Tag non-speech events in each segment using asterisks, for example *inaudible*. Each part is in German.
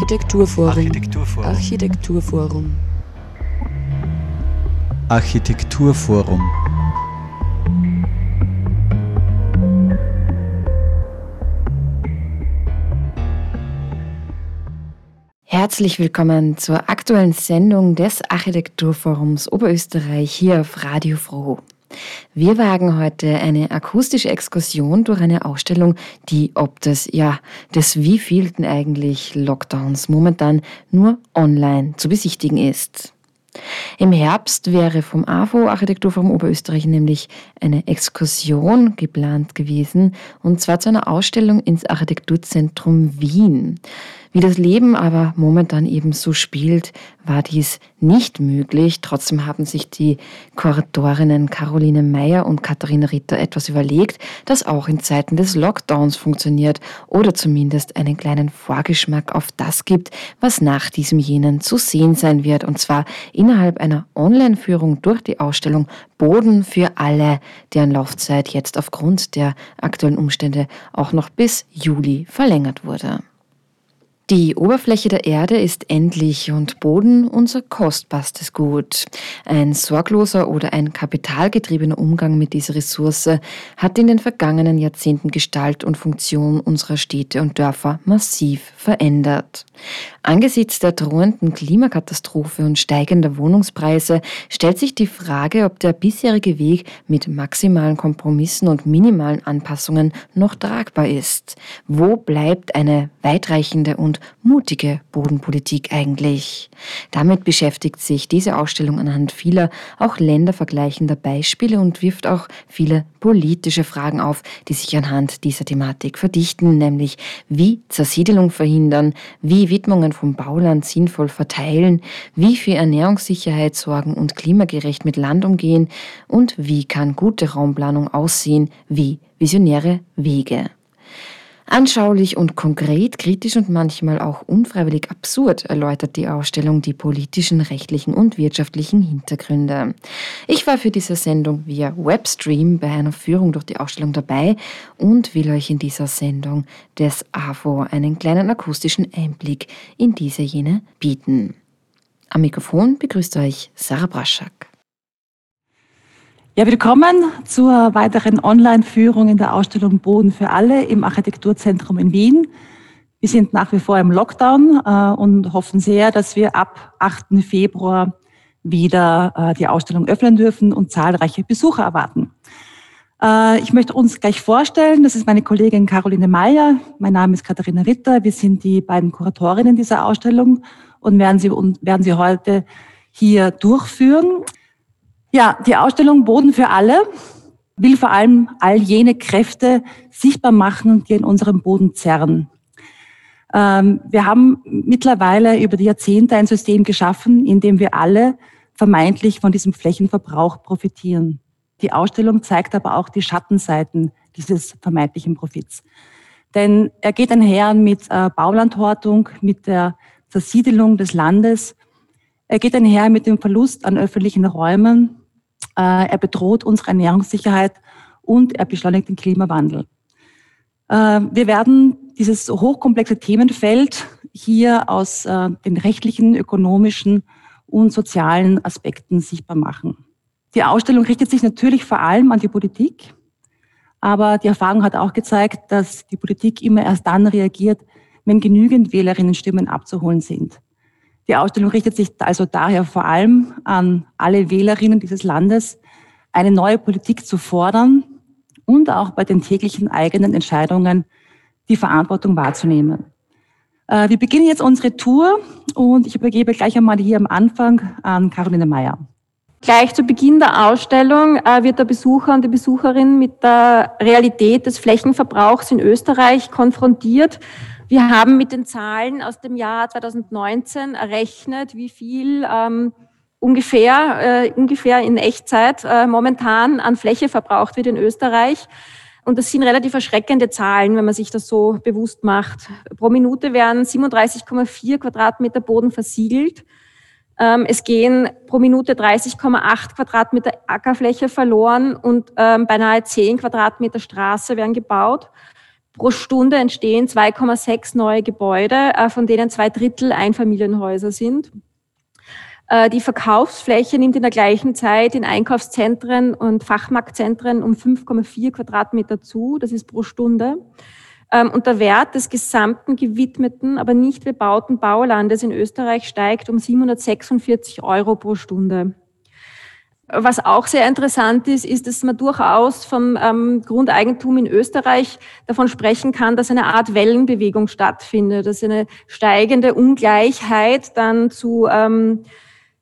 Architekturforum. Architekturforum. Architekturforum. Architekturforum. Herzlich willkommen zur aktuellen Sendung des Architekturforums Oberösterreich hier auf Radio Froh. Wir wagen heute eine akustische Exkursion durch eine Ausstellung, die ob des, ja, des wievielten eigentlich Lockdowns momentan nur online zu besichtigen ist. Im Herbst wäre vom AFO Architekturforum Oberösterreich nämlich eine Exkursion geplant gewesen, und zwar zu einer Ausstellung ins Architekturzentrum Wien. Wie das Leben aber momentan eben so spielt, war dies nicht möglich. Trotzdem haben sich die Kuratorinnen Caroline Meyer und Katharina Ritter etwas überlegt, das auch in Zeiten des Lockdowns funktioniert oder zumindest einen kleinen Vorgeschmack auf das gibt, was nach diesem jenen zu sehen sein wird. Und zwar innerhalb einer Online-Führung durch die Ausstellung Boden für alle, deren Laufzeit jetzt aufgrund der aktuellen Umstände auch noch bis Juli verlängert wurde. Die Oberfläche der Erde ist endlich und Boden unser kostbarstes Gut. Ein sorgloser oder ein kapitalgetriebener Umgang mit dieser Ressource hat in den vergangenen Jahrzehnten Gestalt und Funktion unserer Städte und Dörfer massiv verändert. Angesichts der drohenden Klimakatastrophe und steigender Wohnungspreise stellt sich die Frage, ob der bisherige Weg mit maximalen Kompromissen und minimalen Anpassungen noch tragbar ist. Wo bleibt eine weitreichende und mutige Bodenpolitik eigentlich? Damit beschäftigt sich diese Ausstellung anhand vieler auch ländervergleichender Beispiele und wirft auch viele politische Fragen auf, die sich anhand dieser Thematik verdichten, nämlich wie Zersiedelung verhindern, wie Widmungen vom Bauland sinnvoll verteilen, wie für Ernährungssicherheit sorgen und klimagerecht mit Land umgehen und wie kann gute Raumplanung aussehen, wie visionäre Wege. Anschaulich und konkret, kritisch und manchmal auch unfreiwillig absurd erläutert die Ausstellung die politischen, rechtlichen und wirtschaftlichen Hintergründe. Ich war für diese Sendung via Webstream bei einer Führung durch die Ausstellung dabei und will euch in dieser Sendung des AFO einen kleinen akustischen Einblick in diese jene bieten. Am Mikrofon begrüßt euch Sarah Braschak. Ja, willkommen zur weiteren Online-Führung in der Ausstellung Boden für alle im Architekturzentrum in Wien. Wir sind nach wie vor im Lockdown äh, und hoffen sehr, dass wir ab 8. Februar wieder äh, die Ausstellung öffnen dürfen und zahlreiche Besucher erwarten. Äh, ich möchte uns gleich vorstellen, das ist meine Kollegin Caroline Meyer, mein Name ist Katharina Ritter, wir sind die beiden Kuratorinnen dieser Ausstellung und werden sie, und werden sie heute hier durchführen. Ja, die Ausstellung Boden für alle will vor allem all jene Kräfte sichtbar machen, die in unserem Boden zerren. Ähm, wir haben mittlerweile über die Jahrzehnte ein System geschaffen, in dem wir alle vermeintlich von diesem Flächenverbrauch profitieren. Die Ausstellung zeigt aber auch die Schattenseiten dieses vermeintlichen Profits. Denn er geht einher mit äh, Baulandhortung, mit der Zersiedelung des Landes. Er geht einher mit dem Verlust an öffentlichen Räumen, er bedroht unsere Ernährungssicherheit und er beschleunigt den Klimawandel. Äh, wir werden dieses hochkomplexe Themenfeld hier aus äh, den rechtlichen, ökonomischen und sozialen Aspekten sichtbar machen. Die Ausstellung richtet sich natürlich vor allem an die Politik, aber die Erfahrung hat auch gezeigt, dass die Politik immer erst dann reagiert, wenn genügend Wählerinnenstimmen abzuholen sind. Die Ausstellung richtet sich also daher vor allem an alle Wählerinnen dieses Landes, eine neue Politik zu fordern und auch bei den täglichen eigenen Entscheidungen die Verantwortung wahrzunehmen. Äh, wir beginnen jetzt unsere Tour und ich übergebe gleich einmal hier am Anfang an Caroline Meyer. Gleich zu Beginn der Ausstellung äh, wird der Besucher und die Besucherin mit der Realität des Flächenverbrauchs in Österreich konfrontiert wir haben mit den Zahlen aus dem Jahr 2019 errechnet, wie viel ähm, ungefähr, äh, ungefähr in Echtzeit äh, momentan an Fläche verbraucht wird in Österreich. Und das sind relativ erschreckende Zahlen, wenn man sich das so bewusst macht. Pro Minute werden 37,4 Quadratmeter Boden versiegelt. Ähm, es gehen pro Minute 30,8 Quadratmeter Ackerfläche verloren und ähm, beinahe 10 Quadratmeter Straße werden gebaut. Pro Stunde entstehen 2,6 neue Gebäude, äh, von denen zwei Drittel Einfamilienhäuser sind. Äh, die Verkaufsfläche nimmt in der gleichen Zeit in Einkaufszentren und Fachmarktzentren um 5,4 Quadratmeter zu. Das ist pro Stunde. Ähm, und der Wert des gesamten gewidmeten, aber nicht bebauten Baulandes in Österreich steigt um 746 Euro pro Stunde. Was auch sehr interessant ist, ist, dass man durchaus vom ähm, Grundeigentum in Österreich davon sprechen kann, dass eine Art Wellenbewegung stattfindet, dass eine steigende Ungleichheit dann zu ähm,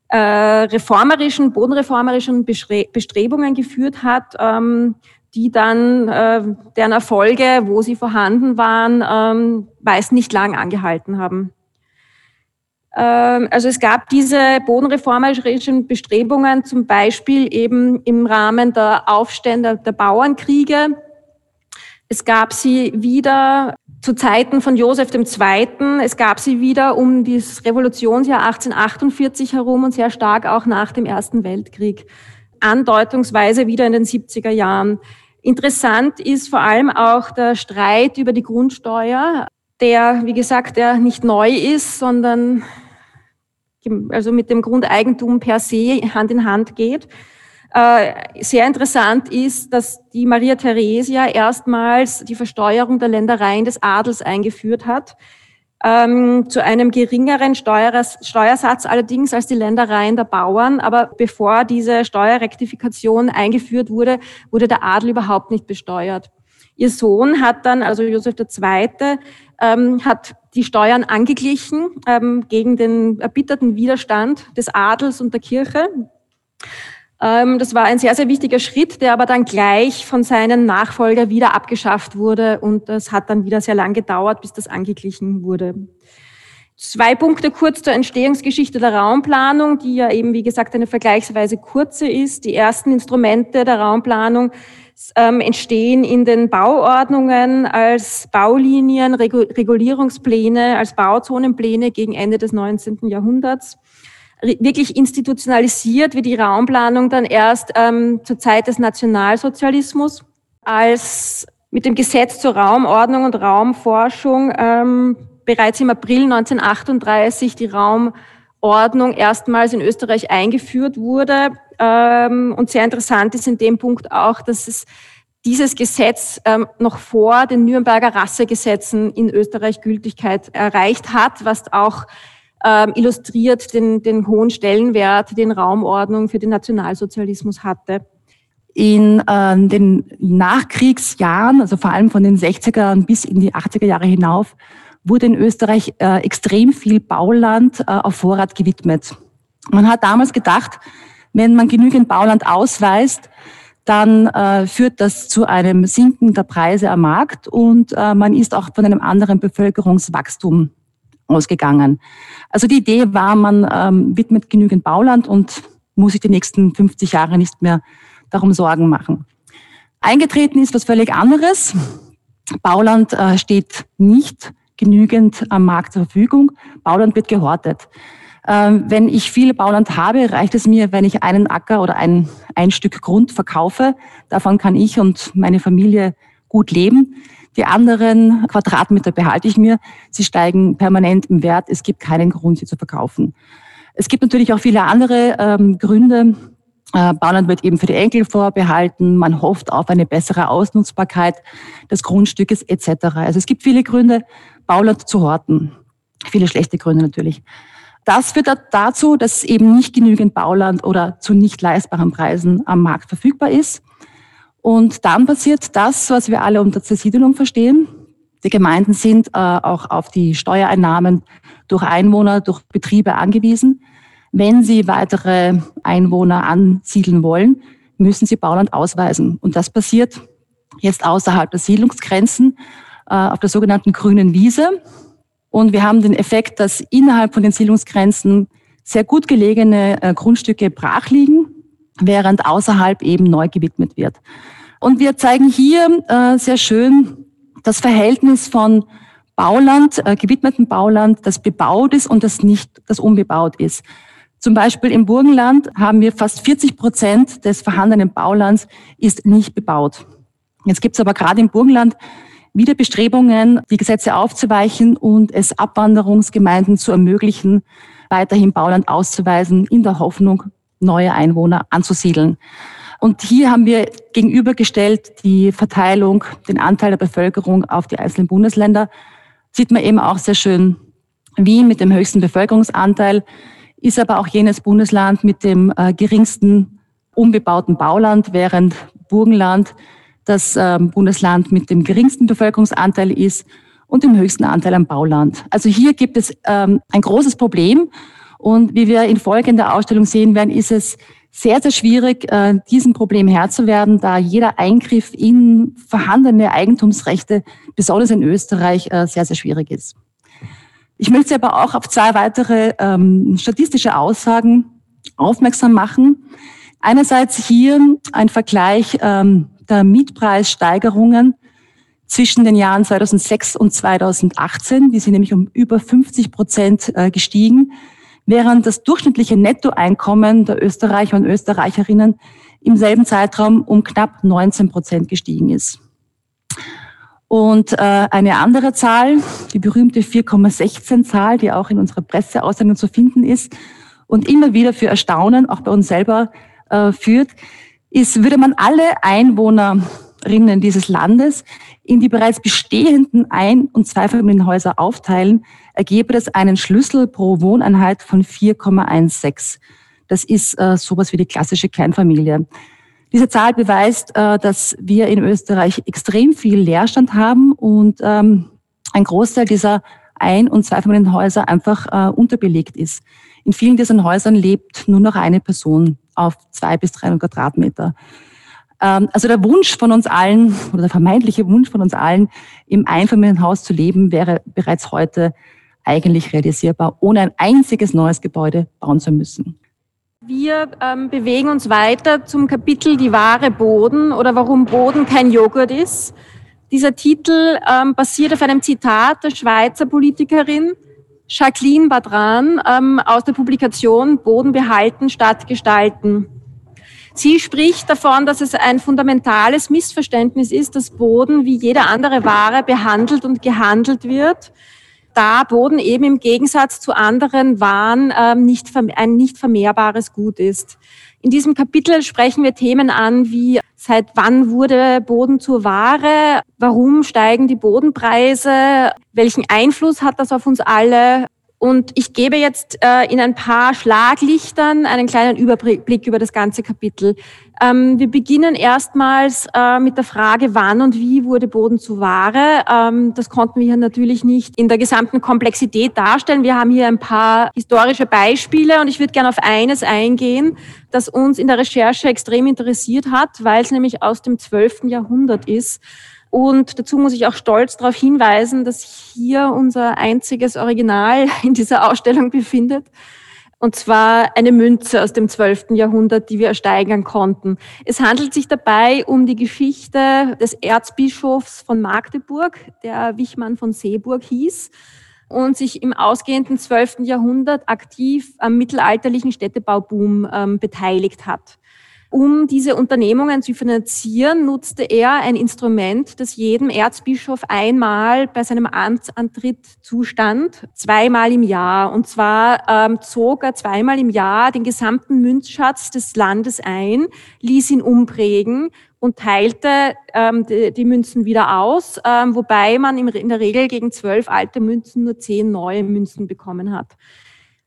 äh, reformerischen, bodenreformerischen Bestrebungen geführt hat, ähm, die dann, äh, deren Erfolge, wo sie vorhanden waren, ähm, meist nicht lang angehalten haben. Ähm, also es gab diese bodenreformerischen Bestrebungen zum Beispiel eben im Rahmen der Aufstände der Bauernkriege. Es gab sie wieder zu Zeiten von Josef II. Es gab sie wieder um das Revolutionsjahr 1848 herum und sehr stark auch nach dem Ersten Weltkrieg. Andeutungsweise wieder in den 70er Jahren. Interessant ist vor allem auch der Streit über die Grundsteuer, der, wie gesagt, der nicht neu ist, sondern also mit dem Grundeigentum per se Hand in Hand geht. Äh, sehr interessant ist, dass die Maria Theresia erstmals die Versteuerung der Ländereien des Adels eingeführt hat, ähm, zu einem geringeren Steuersatz allerdings als die Ländereien der Bauern. Aber bevor diese Steuerrektifikation eingeführt wurde, wurde der Adel überhaupt nicht besteuert. Ihr Sohn hat dann, also Josef II., ähm, hat die Steuern angeglichen ähm, gegen den erbitterten Widerstand des Adels und der Kirche. Ähm, das war ein sehr, sehr wichtiger Schritt, der aber dann gleich von seinen Nachfolger wieder abgeschafft wurde und das hat dann wieder sehr lang gedauert, bis das angeglichen wurde. Zwei Punkte kurz zur Entstehungsgeschichte der Raumplanung, die ja eben, wie gesagt, eine vergleichsweise kurze ist. Die ersten Instrumente der Raumplanung ähm, entstehen in den Bauordnungen als Baulinien, Regulierungspläne, als Bauzonenpläne gegen Ende des 19. Jahrhunderts wirklich institutionalisiert wie die Raumplanung dann erst ähm, zur Zeit des Nationalsozialismus, als mit dem Gesetz zur Raumordnung und Raumforschung ähm, bereits im April 1938 die Raumordnung erstmals in Österreich eingeführt wurde. Ähm, und sehr interessant ist in dem Punkt auch, dass es dieses Gesetz ähm, noch vor den Nürnberger Rassegesetzen in Österreich Gültigkeit erreicht hat, was auch ähm, illustriert den, den hohen Stellenwert, den Raumordnung für den Nationalsozialismus hatte. In äh, den Nachkriegsjahren, also vor allem von den 60er bis in die 80er Jahre hinauf, wurde in Österreich äh, extrem viel Bauland äh, auf Vorrat gewidmet. Man hat damals gedacht, wenn man genügend Bauland ausweist, dann äh, führt das zu einem Sinken der Preise am Markt und äh, man ist auch von einem anderen Bevölkerungswachstum ausgegangen. Also die Idee war, man ähm, widmet genügend Bauland und muss sich die nächsten 50 Jahre nicht mehr darum Sorgen machen. Eingetreten ist was völlig anderes. Bauland äh, steht nicht genügend am Markt zur Verfügung. Bauland wird gehortet. Ähm, wenn ich viel Bauland habe, reicht es mir, wenn ich einen Acker oder ein, ein Stück Grund verkaufe. Davon kann ich und meine Familie gut leben. Die anderen Quadratmeter behalte ich mir. Sie steigen permanent im Wert. Es gibt keinen Grund, sie zu verkaufen. Es gibt natürlich auch viele andere ähm, Gründe. Äh, Bauland wird eben für die Enkel vorbehalten. Man hofft auf eine bessere Ausnutzbarkeit des Grundstückes etc. Also es gibt viele Gründe, Bauland zu horten. Viele schlechte Gründe natürlich. Das führt dazu, dass eben nicht genügend Bauland oder zu nicht leistbaren Preisen am Markt verfügbar ist. Und dann passiert das, was wir alle unter Zersiedelung verstehen. Die Gemeinden sind äh, auch auf die Steuereinnahmen durch Einwohner, durch Betriebe angewiesen. Wenn sie weitere Einwohner ansiedeln wollen, müssen sie Bauland ausweisen. Und das passiert jetzt außerhalb der Siedlungsgrenzen äh, auf der sogenannten grünen Wiese. Und wir haben den Effekt, dass innerhalb von den Siedlungsgrenzen sehr gut gelegene äh, Grundstücke brach liegen, während außerhalb eben neu gewidmet wird. Und wir zeigen hier äh, sehr schön das Verhältnis von Bauland, äh, gewidmeten Bauland, das bebaut ist und das nicht, das unbebaut ist. Zum Beispiel im Burgenland haben wir fast 40 Prozent des vorhandenen Baulands ist nicht bebaut. Jetzt gibt es aber gerade im Burgenland wieder Bestrebungen, die Gesetze aufzuweichen und es Abwanderungsgemeinden zu ermöglichen, weiterhin Bauland auszuweisen, in der Hoffnung, neue Einwohner anzusiedeln. Und hier haben wir gegenübergestellt die Verteilung, den Anteil der Bevölkerung auf die einzelnen Bundesländer. Sieht man eben auch sehr schön. Wien mit dem höchsten Bevölkerungsanteil ist aber auch jenes Bundesland mit dem äh, geringsten unbebauten Bauland, während Burgenland das äh, Bundesland mit dem geringsten Bevölkerungsanteil ist und dem höchsten Anteil am Bauland. Also hier gibt es ähm, ein großes Problem. Und wie wir in folgender Ausstellung sehen werden, ist es sehr, sehr schwierig, äh, diesem Problem Herr zu werden, da jeder Eingriff in vorhandene Eigentumsrechte, besonders in Österreich, äh, sehr, sehr schwierig ist. Ich möchte Sie aber auch auf zwei weitere ähm, statistische Aussagen aufmerksam machen. Einerseits hier ein Vergleich ähm, der Mietpreissteigerungen zwischen den Jahren 2006 und 2018. Die sind nämlich um über 50 Prozent äh, gestiegen während das durchschnittliche Nettoeinkommen der Österreicher und Österreicherinnen im selben Zeitraum um knapp 19 Prozent gestiegen ist. Und äh, eine andere Zahl, die berühmte 4,16-Zahl, die auch in unserer Presseaussendung zu finden ist und immer wieder für Erstaunen, auch bei uns selber, äh, führt, ist, würde man alle Einwohnerinnen dieses Landes in die bereits bestehenden Ein- und Zweifamilienhäuser aufteilen, ergebe das einen Schlüssel pro Wohneinheit von 4,16. Das ist äh, sowas wie die klassische Kleinfamilie. Diese Zahl beweist, äh, dass wir in Österreich extrem viel Leerstand haben und ähm, ein Großteil dieser Ein- und Zweifamilienhäuser einfach äh, unterbelegt ist. In vielen dieser Häusern lebt nur noch eine Person auf zwei bis 300 Quadratmeter. Ähm, also der Wunsch von uns allen oder der vermeintliche Wunsch von uns allen, im Einfamilienhaus zu leben, wäre bereits heute eigentlich realisierbar, ohne ein einziges neues Gebäude bauen zu müssen. Wir ähm, bewegen uns weiter zum Kapitel Die wahre Boden oder warum Boden kein Joghurt ist. Dieser Titel ähm, basiert auf einem Zitat der Schweizer Politikerin Jacqueline Badran ähm, aus der Publikation Boden behalten statt gestalten. Sie spricht davon, dass es ein fundamentales Missverständnis ist, dass Boden wie jede andere Ware behandelt und gehandelt wird da Boden eben im Gegensatz zu anderen Waren ähm, nicht, ein nicht vermehrbares Gut ist. In diesem Kapitel sprechen wir Themen an wie seit wann wurde Boden zur Ware, warum steigen die Bodenpreise, welchen Einfluss hat das auf uns alle und ich gebe jetzt äh, in ein paar Schlaglichtern einen kleinen Überblick über das ganze Kapitel. Ähm, wir beginnen erstmals äh, mit der Frage, wann und wie wurde Boden zu Ware. Ähm, das konnten wir hier natürlich nicht in der gesamten Komplexität darstellen. Wir haben hier ein paar historische Beispiele und ich würde gerne auf eines eingehen, das uns in der Recherche extrem interessiert hat, weil es nämlich aus dem 12. Jahrhundert ist. Und dazu muss ich auch stolz darauf hinweisen, dass hier unser einziges Original *laughs* in dieser Ausstellung befindet. Und zwar eine Münze aus dem 12. Jahrhundert, die wir ersteigern konnten. Es handelt sich dabei um die Geschichte des Erzbischofs von Magdeburg, der Wichmann von Seeburg hieß und sich im ausgehenden 12. Jahrhundert aktiv am mittelalterlichen Städtebauboom ähm, beteiligt hat. Um diese Unternehmungen zu finanzieren, nutzte er ein Instrument, das jedem Erzbischof einmal bei seinem Amtsantritt zustand, zweimal im Jahr. Und zwar ähm, zog er zweimal im Jahr den gesamten Münzschatz des Landes ein, ließ ihn umprägen und teilte ähm, die, die, Münzen wieder aus, ähm, wobei man im, in der Regel gegen zwölf alte Münzen nur zehn neue Münzen bekommen hat.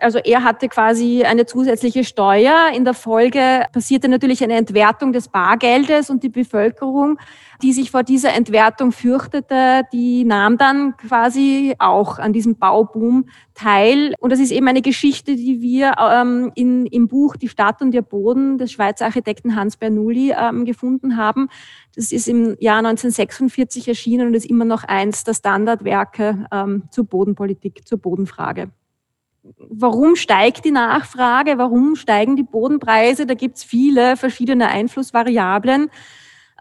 Also er hatte quasi eine zusätzliche Steuer. In der Folge passierte natürlich eine Entwertung des Bargeldes und die Bevölkerung, die sich vor dieser Entwertung fürchtete, die nahm dann quasi auch an diesem Bauboom teil. Und das ist eben eine Geschichte, die wir ähm, in, im Buch Die Stadt und ihr Boden des Schweizer Architekten Hans Bernoulli ähm, gefunden haben. Das ist im Jahr 1946 erschienen und ist immer noch eins der Standardwerke ähm, zur Bodenpolitik, zur Bodenfrage warum steigt die Nachfrage, warum steigen die Bodenpreise? Da gibt es viele verschiedene Einflussvariablen.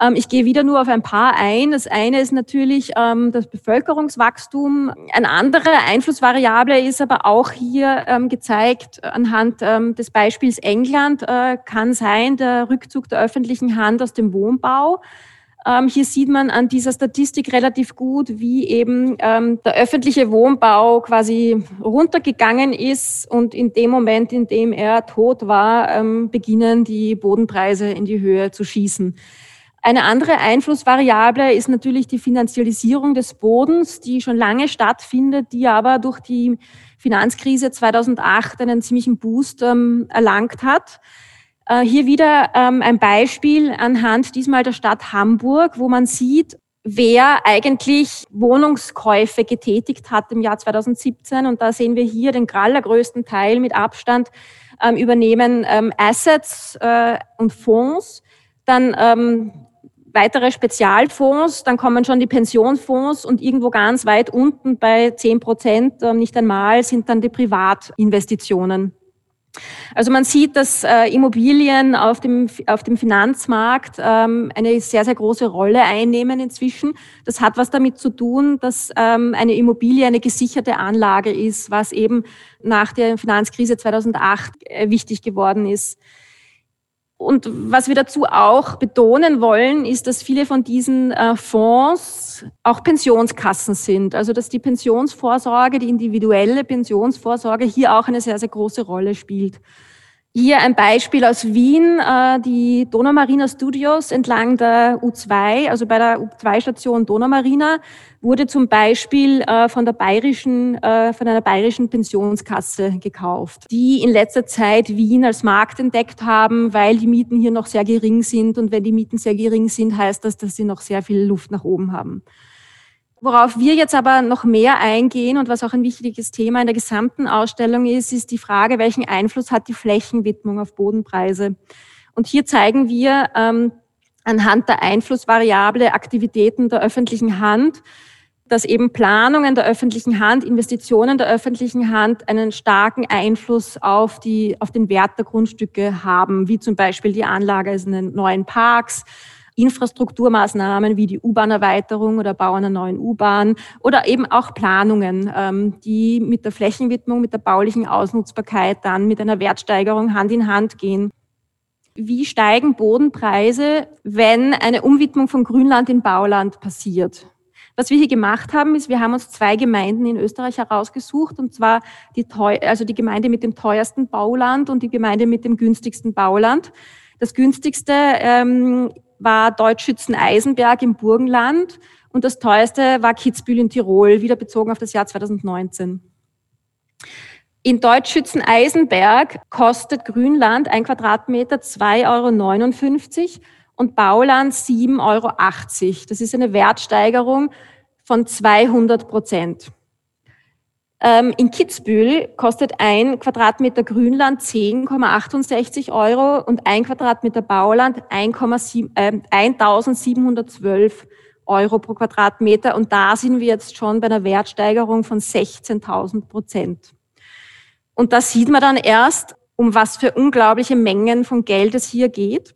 Ähm, ich gehe wieder nur auf ein paar ein. Das eine ist natürlich ähm, das Bevölkerungswachstum. Eine andere Einflussvariable ist aber auch hier ähm, gezeigt anhand des Beispiels England, äh, kann sein der Rückzug der öffentlichen Hand aus dem Wohnbau. Ähm, hier sieht man an dieser Statistik relativ gut, wie eben ähm, der öffentliche Wohnbau quasi runtergegangen ist und in dem Moment, in dem er tot war, ähm, beginnen die Bodenpreise in die Höhe zu schießen. Eine andere Einflussvariable ist natürlich die Finanzialisierung des Bodens, die schon lange stattfindet, die aber durch die Finanzkrise 2008 einen ziemlichen Boost ähm, erlangt hat. Äh, hier wieder ähm, ein Beispiel anhand diesmal der Stadt Hamburg, wo man sieht, wer eigentlich Wohnungskäufe getätigt hat im Jahr 2017. Und da sehen wir hier den allergrößten Teil mit Abstand ähm, übernehmen ähm, Assets äh, und Fonds. Dann weitere Spezialfonds, dann kommen schon die Pensionsfonds und irgendwo ganz weit unten bei 10 Prozent, nicht einmal, sind dann die Privatinvestitionen. Also man sieht, dass äh, Immobilien auf dem, auf dem Finanzmarkt ähm, eine sehr, sehr große Rolle einnehmen inzwischen. Das hat was damit zu tun, dass ähm, eine Immobilie eine gesicherte Anlage ist, was eben nach der Finanzkrise 2008 äh, wichtig geworden ist. Und was wir dazu auch betonen wollen, ist, dass viele von diesen äh, Fonds auch Pensionskassen sind. Also dass die Pensionsvorsorge, die individuelle Pensionsvorsorge hier auch eine sehr, sehr große Rolle spielt. Hier ein Beispiel aus Wien, äh, die Donaumarina Studios entlang der U2, also bei der U2-Station Donaumarina, wurde zum Beispiel äh, von der bayerischen, äh, von einer bayerischen Pensionskasse gekauft, die in letzter Zeit Wien als Markt entdeckt haben, weil die Mieten hier noch sehr gering sind. Und wenn die Mieten sehr gering sind, heißt das, dass sie noch sehr viel Luft nach oben haben. Worauf wir jetzt aber noch mehr eingehen und was auch ein wichtiges Thema in der gesamten Ausstellung ist, ist die Frage, welchen Einfluss hat die Flächenwidmung auf Bodenpreise? Und hier zeigen wir ähm, anhand der Einflussvariable Aktivitäten der öffentlichen Hand, dass eben Planungen der öffentlichen Hand, Investitionen der öffentlichen Hand einen starken Einfluss auf, die, auf den Wert der Grundstücke haben, wie zum Beispiel die Anlage in neuen Parks, Infrastrukturmaßnahmen wie die U-Bahn-Erweiterung oder Bau einer neuen U-Bahn oder eben auch Planungen, ähm, die mit der Flächenwidmung, mit der baulichen Ausnutzbarkeit dann mit einer Wertsteigerung Hand in Hand gehen. Wie steigen Bodenpreise, wenn eine Umwidmung von Grünland in Bauland passiert? Was wir hier gemacht haben, ist, wir haben uns zwei Gemeinden in Österreich herausgesucht, und zwar die, also die Gemeinde mit dem teuersten Bauland und die Gemeinde mit dem günstigsten Bauland. Das günstigste ähm, war Deutschschützen-Eisenberg im Burgenland und das teuerste war Kitzbühel in Tirol, wieder bezogen auf das Jahr 2019. In Deutschschützen-Eisenberg kostet Grünland ein Quadratmeter 2,59 Euro und Bauland 7,80 Euro. Das ist eine Wertsteigerung von 200 Prozent. Ähm, in Kitzbühel kostet ein Quadratmeter Grünland 10,68 Euro und ein Quadratmeter Bauland 1, äh, 1712 Euro pro Quadratmeter. Und da sind wir jetzt schon bei einer Wertsteigerung von 16.000 Prozent. Und da sieht man dann erst, um was für unglaubliche Mengen von Geld es hier geht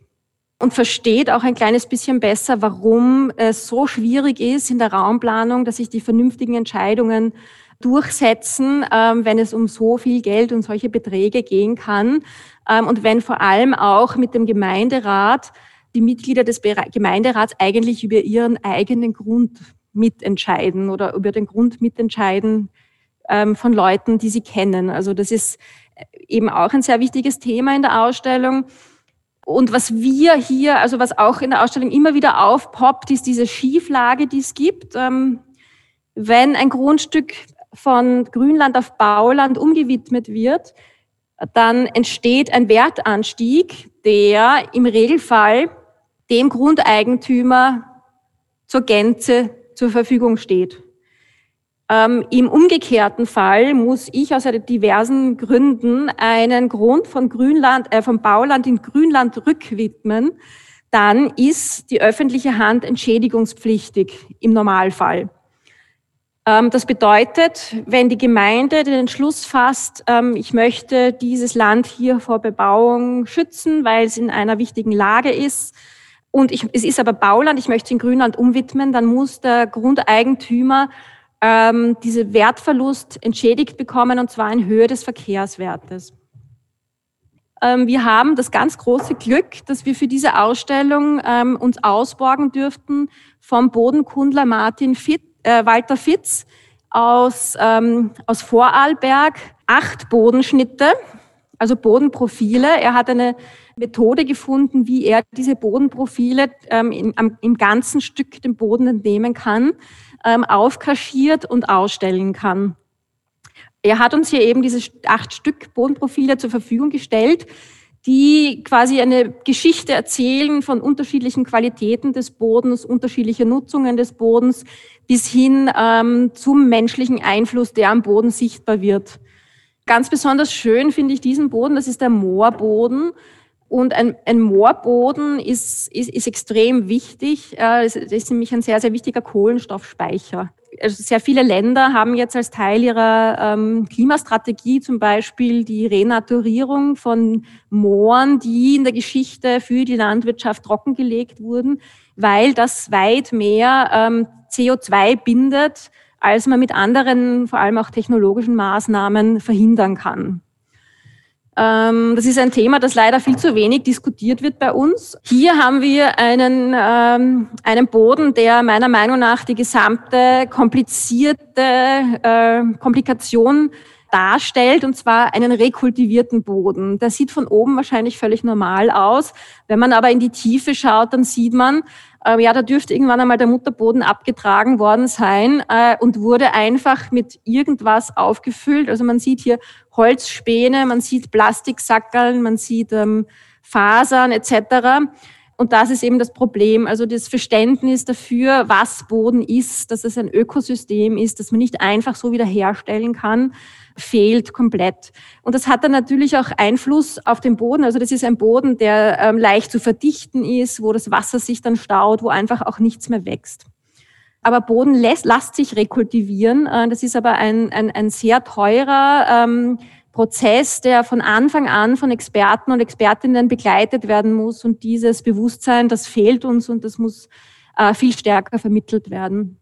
und versteht auch ein kleines bisschen besser, warum es so schwierig ist in der Raumplanung, dass sich die vernünftigen Entscheidungen durchsetzen, ähm, wenn es um so viel Geld und solche Beträge gehen kann. Ähm, und wenn vor allem auch mit dem Gemeinderat die Mitglieder des Gemeinderats eigentlich über ihren eigenen Grund mitentscheiden oder über den Grund mitentscheiden ähm, von Leuten, die sie kennen. Also das ist eben auch ein sehr wichtiges Thema in der Ausstellung. Und was wir hier, also was auch in der Ausstellung immer wieder aufpoppt, ist diese Schieflage, die es gibt. wenn ein Grundstück von Grünland auf Bauland umgewidmet wird, dann entsteht ein Wertanstieg, der im Regelfall dem Grundeigentümer zur Gänze zur Verfügung steht. Ähm, Im umgekehrten Fall muss ich aus diversen Gründen einen Grund von Grünland, äh, vom Bauland in Grünland rückwidmen, dann ist die öffentliche Hand entschädigungspflichtig im Normalfall. Ähm, das bedeutet, wenn die Gemeinde den Entschluss fasst, ähm, ich möchte dieses Land hier vor Bebauung schützen, weil es in einer wichtigen Lage ist, und ich, es ist aber Bauland, ich möchte es in Grünland umwidmen, dann muss der Grundeigentümer ähm, diese Wertverlust entschädigt bekommen, und zwar in Höhe des Verkehrswertes. Ähm, wir haben das ganz große Glück, dass wir für diese Ausstellung ähm, uns ausborgen dürften vom Bodenkundler Martin Fitt, äh, Walter Fitz aus, ähm, aus Vorarlberg. Acht Bodenschnitte, also Bodenprofile. Er hat eine Methode gefunden, wie er diese Bodenprofile ähm, im, im ganzen Stück dem Boden entnehmen kann, ähm, aufkaschiert und ausstellen kann. Er hat uns hier eben diese acht Stück Bodenprofile zur Verfügung gestellt, die quasi eine Geschichte erzählen von unterschiedlichen Qualitäten des Bodens, unterschiedliche Nutzungen des Bodens bis hin ähm, zum menschlichen Einfluss, der am Boden sichtbar wird. Ganz besonders schön finde ich diesen Boden, das ist der Moorboden. Und ein, ein Moorboden ist, ist, ist extrem wichtig. Äh, es ist nämlich ein sehr, sehr wichtiger Kohlenstoffspeicher also sehr viele Länder haben jetzt als Teil ihrer ähm, Klimastrategie zum Beispiel die Renaturierung von Mooren, die in der Geschichte für die Landwirtschaft trockengelegt wurden, weil das weit mehr ähm, CO2 bindet, als man mit anderen, vor allem auch technologischen Maßnahmen verhindern kann. Ähm, das ist ein Thema, das leider viel zu wenig diskutiert wird bei uns. Hier haben wir einen, ähm, einen Boden, der meiner Meinung nach die gesamte komplizierte äh, Komplikation darstellt, und zwar einen rekultivierten Boden. Der sieht von oben wahrscheinlich völlig normal aus. Wenn man aber in die Tiefe schaut, dann sieht man, äh, ja, da dürfte irgendwann einmal der Mutterboden abgetragen worden sein äh, und wurde einfach mit irgendwas aufgefüllt. Also man sieht hier Holzspäne, man sieht Plastiksackerln, man sieht ähm, Fasern etc. Und das ist eben das Problem. Also das Verständnis dafür, was Boden ist, dass es ein Ökosystem ist, dass man nicht einfach so wiederherstellen kann, fehlt komplett. Und das hat dann natürlich auch Einfluss auf den Boden. Also das ist ein Boden, der ähm, leicht zu verdichten ist, wo das Wasser sich dann staut, wo einfach auch nichts mehr wächst. Aber Boden lässt, lässt sich rekultivieren. Äh, das ist aber ein, ein, ein sehr teurer ähm, Prozess, der von Anfang an von Experten und Expertinnen begleitet werden muss. Und dieses Bewusstsein, das fehlt uns und das muss äh, viel stärker vermittelt werden.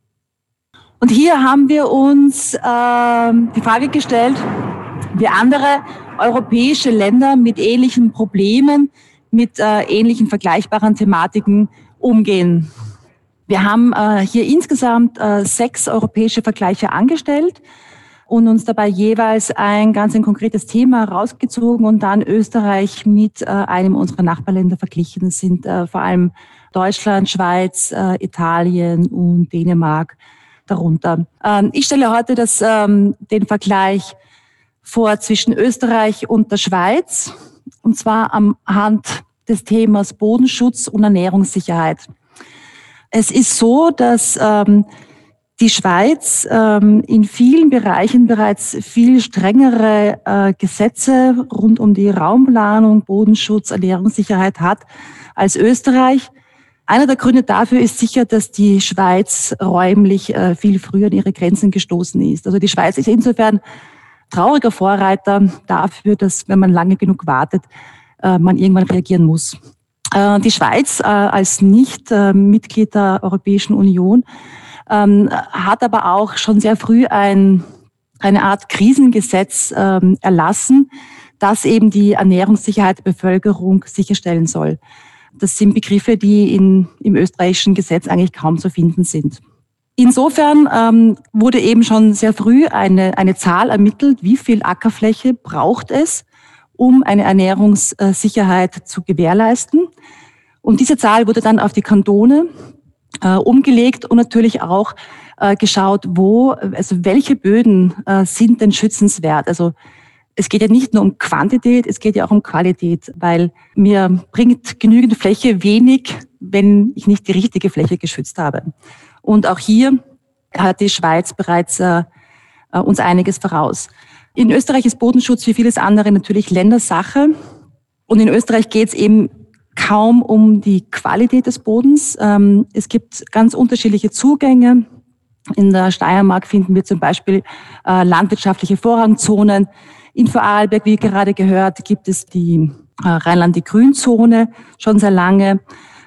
Und hier haben wir uns äh, die Frage gestellt, wie andere europäische Länder mit ähnlichen Problemen, mit äh, ähnlichen vergleichbaren Thematiken umgehen. Wir haben äh, hier insgesamt äh, sechs europäische Vergleiche angestellt und uns dabei jeweils ein ganz ein konkretes Thema rausgezogen und dann Österreich mit äh, einem unserer Nachbarländer verglichen. Das sind äh, vor allem Deutschland, Schweiz, äh, Italien und Dänemark darunter. Ähm, ich stelle heute das, ähm, den Vergleich vor zwischen Österreich und der Schweiz, und zwar am Hand des Themas Bodenschutz und Ernährungssicherheit. Es ist so, dass ähm, die Schweiz ähm, in vielen Bereichen bereits viel strengere äh, Gesetze rund um die Raumplanung, Bodenschutz, Ernährungssicherheit hat als Österreich. Einer der Gründe dafür ist sicher, dass die Schweiz räumlich äh, viel früher an ihre Grenzen gestoßen ist. Also die Schweiz ist insofern trauriger Vorreiter dafür, dass wenn man lange genug wartet, äh, man irgendwann reagieren muss. Äh, die Schweiz als Nicht-Mitglied der Europäischen Union ähm, hat aber auch schon sehr früh ein, eine Art Krisengesetz ähm, erlassen, das eben die Ernährungssicherheit der Bevölkerung sicherstellen soll. Das sind Begriffe, die in, im österreichischen Gesetz eigentlich kaum zu finden sind. Insofern ähm, wurde eben schon sehr früh eine, eine Zahl ermittelt, wie viel Ackerfläche braucht es, um eine Ernährungssicherheit zu gewährleisten. Und diese Zahl wurde dann auf die Kantone äh, umgelegt und natürlich auch äh, geschaut, wo, also welche Böden äh, sind denn schützenswert. Also es geht ja nicht nur um Quantität, es geht ja auch um Qualität, weil mir bringt genügend Fläche wenig, wenn ich nicht die richtige Fläche geschützt habe. Und auch hier hat die Schweiz bereits äh, äh, uns einiges voraus. In Österreich ist Bodenschutz wie vieles andere natürlich Ländersache. Und in Österreich geht es eben kaum um die Qualität des Bodens. Ähm, es gibt ganz unterschiedliche Zugänge. In der Steiermark finden wir zum Beispiel äh, landwirtschaftliche Vorrangzonen. In Vorarlberg, wie gerade gehört, gibt es die äh, Rheinland die Grünzone schon sehr lange.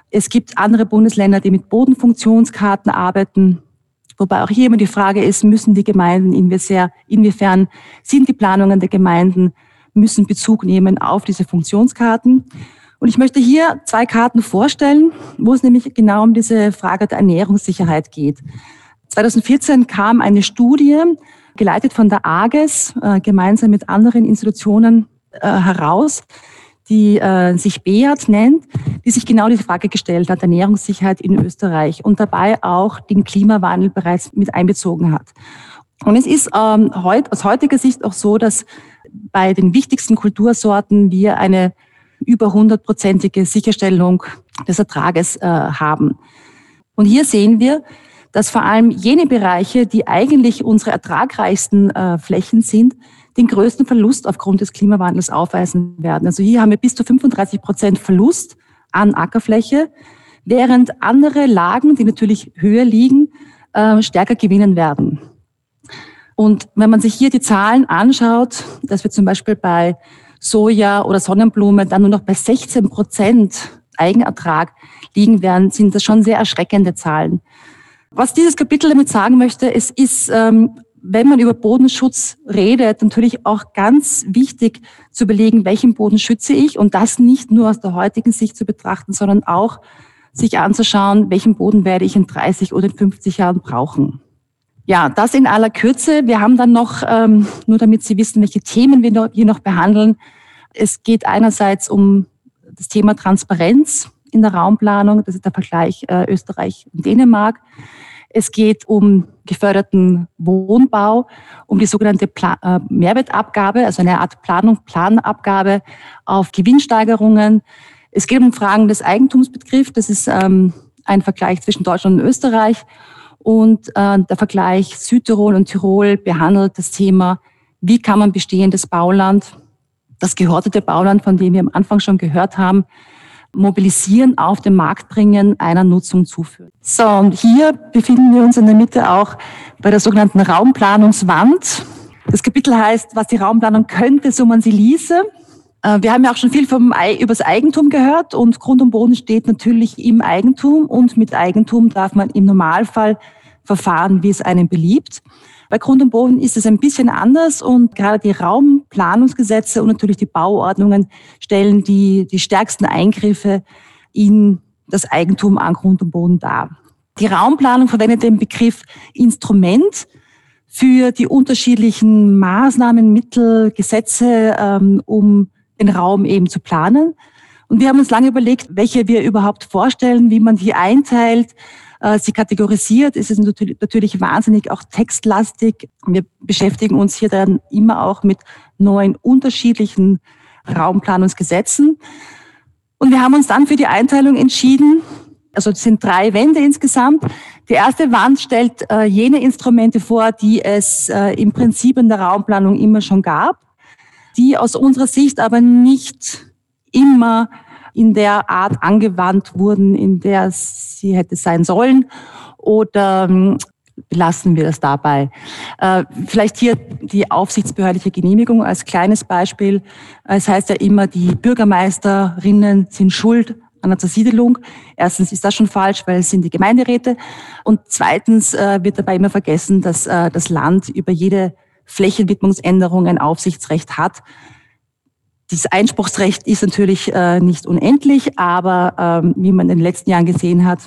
Es gibt andere Bundesländer, die mit Bodenfunktionskarten arbeiten. Wobei auch hier immer die Frage ist, müssen die Gemeinden inwiefern, inwiefern sind die Planungen der Gemeinden müssen Bezug nehmen auf diese Funktionskarten. Und ich möchte hier zwei Karten vorstellen, wo es nämlich genau um diese Frage der Ernährungssicherheit geht. 2014 kam eine Studie, geleitet von der AGES, äh, gemeinsam mit anderen Institutionen äh, heraus, die äh, sich BEAT nennt, die sich genau diese Frage gestellt hat, Ernährungssicherheit in Österreich und dabei auch den Klimawandel bereits mit einbezogen hat. Und es ist ähm, aus heutiger Sicht auch so, dass bei den wichtigsten Kultursorten wir eine über hundertprozentige Sicherstellung des Ertrages äh, haben. Und hier sehen wir, dass vor allem jene Bereiche, die eigentlich unsere ertragreichsten äh, Flächen sind, den größten Verlust aufgrund des Klimawandels aufweisen werden. Also hier haben wir bis zu 35 Prozent Verlust an Ackerfläche, während andere Lagen, die natürlich höher liegen, äh, stärker gewinnen werden. Und wenn man sich hier die Zahlen anschaut, dass wir zum Beispiel bei Soja oder Sonnenblume dann nur noch bei 16 Prozent Eigenertrag liegen werden, sind das schon sehr erschreckende Zahlen. Was dieses Kapitel damit sagen möchte, es ist ähm, wenn man über Bodenschutz redet, natürlich auch ganz wichtig zu überlegen, welchen Boden schütze ich und das nicht nur aus der heutigen Sicht zu betrachten, sondern auch sich anzuschauen, welchen Boden werde ich in 30 oder in 50 Jahren brauchen. Ja, das in aller Kürze. Wir haben dann noch, ähm, nur damit Sie wissen, welche Themen wir hier noch behandeln. Es geht einerseits um das Thema Transparenz in der Raumplanung. Das ist der Vergleich äh, Österreich und Dänemark. Es geht um geförderten Wohnbau, um die sogenannte Pla äh, Mehrwertabgabe, also eine Art Planung, Planabgabe auf Gewinnsteigerungen. Es geht um Fragen des Eigentumsbegriffs. Das ist ähm, ein Vergleich zwischen Deutschland und Österreich. Und äh, der Vergleich Südtirol und Tirol behandelt das Thema, wie kann man bestehendes Bauland, das gehortete Bauland, von dem wir am Anfang schon gehört haben, mobilisieren, auf den Markt bringen, einer Nutzung zuführen. So, und hier befinden wir uns in der Mitte auch bei der sogenannten Raumplanungswand. Das Kapitel heißt, was die Raumplanung könnte, so man sie ließe. Äh, wir haben ja auch schon viel vom, über das Eigentum gehört und Grund und Boden steht natürlich im Eigentum und mit Eigentum darf man im Normalfall verfahren, wie es einem beliebt. Bei Grund und Boden ist es ein bisschen anders und gerade die Raumplanungsgesetze und natürlich die Bauordnungen stellen die, die stärksten Eingriffe in das Eigentum an Grund und Boden dar. Die Raumplanung verwendet den Begriff Instrument für die unterschiedlichen Maßnahmen, Mittel, Gesetze, ähm, um den Raum eben zu planen. Und wir haben uns lange überlegt, welche wir überhaupt vorstellen, wie man die einteilt, äh, sie kategorisiert. Es ist natürlich wahnsinnig auch textlastig. Wir beschäftigen uns hier dann immer auch mit neuen unterschiedlichen Raumplanungsgesetzen. Und wir haben uns dann für die Einteilung entschieden. Also es sind drei Wände insgesamt. Die erste Wand stellt äh, jene Instrumente vor, die es äh, im Prinzip in der Raumplanung immer schon gab, die aus unserer Sicht aber nicht immer in der Art angewandt wurden, in der sie hätte sein sollen? Oder ähm, lassen wir das dabei. Äh, vielleicht hier die aufsichtsbehördliche Genehmigung als kleines Beispiel. Es heißt ja immer, die Bürgermeisterinnen sind schuld an der Zersiedelung. Erstens ist das schon falsch, weil es sind die Gemeinderäte. Und zweitens äh, wird dabei immer vergessen, dass äh, das Land über jede Flächenwidmungsänderung ein Aufsichtsrecht hat. Dieses Einspruchsrecht ist natürlich äh, nicht unendlich, aber ähm, wie man in den letzten Jahren gesehen hat,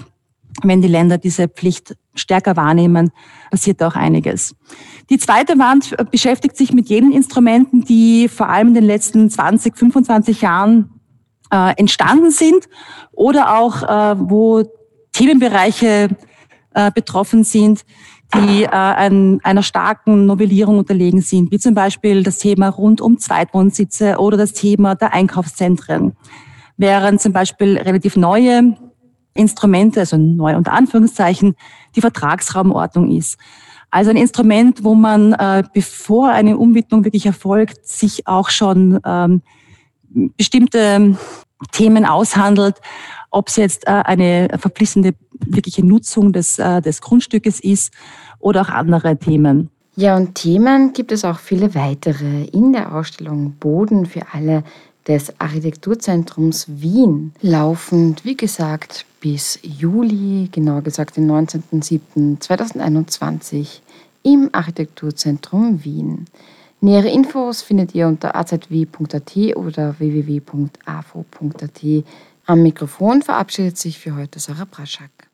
wenn die Länder diese Pflicht stärker wahrnehmen, passiert auch einiges. Die zweite Wand beschäftigt sich mit jenen Instrumenten, die vor allem in den letzten 20, 25 Jahren äh, entstanden sind oder auch äh, wo Themenbereiche äh, betroffen sind, die äh, ein, einer starken Novellierung unterlegen sind, wie zum Beispiel das Thema rund um Zweitwohnsitze oder das Thema der Einkaufszentren. Während zum Beispiel relativ neue Instrumente, also neu unter Anführungszeichen, die Vertragsraumordnung ist. Also ein Instrument, wo man, äh, bevor eine Umwidmung wirklich erfolgt, sich auch schon ähm, bestimmte Themen aushandelt, ob es jetzt äh, eine verpflichtende wirkliche Nutzung des, äh, des Grundstückes ist oder auch andere Themen. Ja, und Themen gibt es auch viele weitere in der Ausstellung Boden für alle des Architekturzentrums Wien. Laufend, wie gesagt, bis Juli, genauer gesagt den 19.07.2021 im Architekturzentrum Wien. Nähere Infos findet ihr unter azw.at oder www.afo.at. Am Mikrofon verabschiedet sich für heute Sarah Braschak.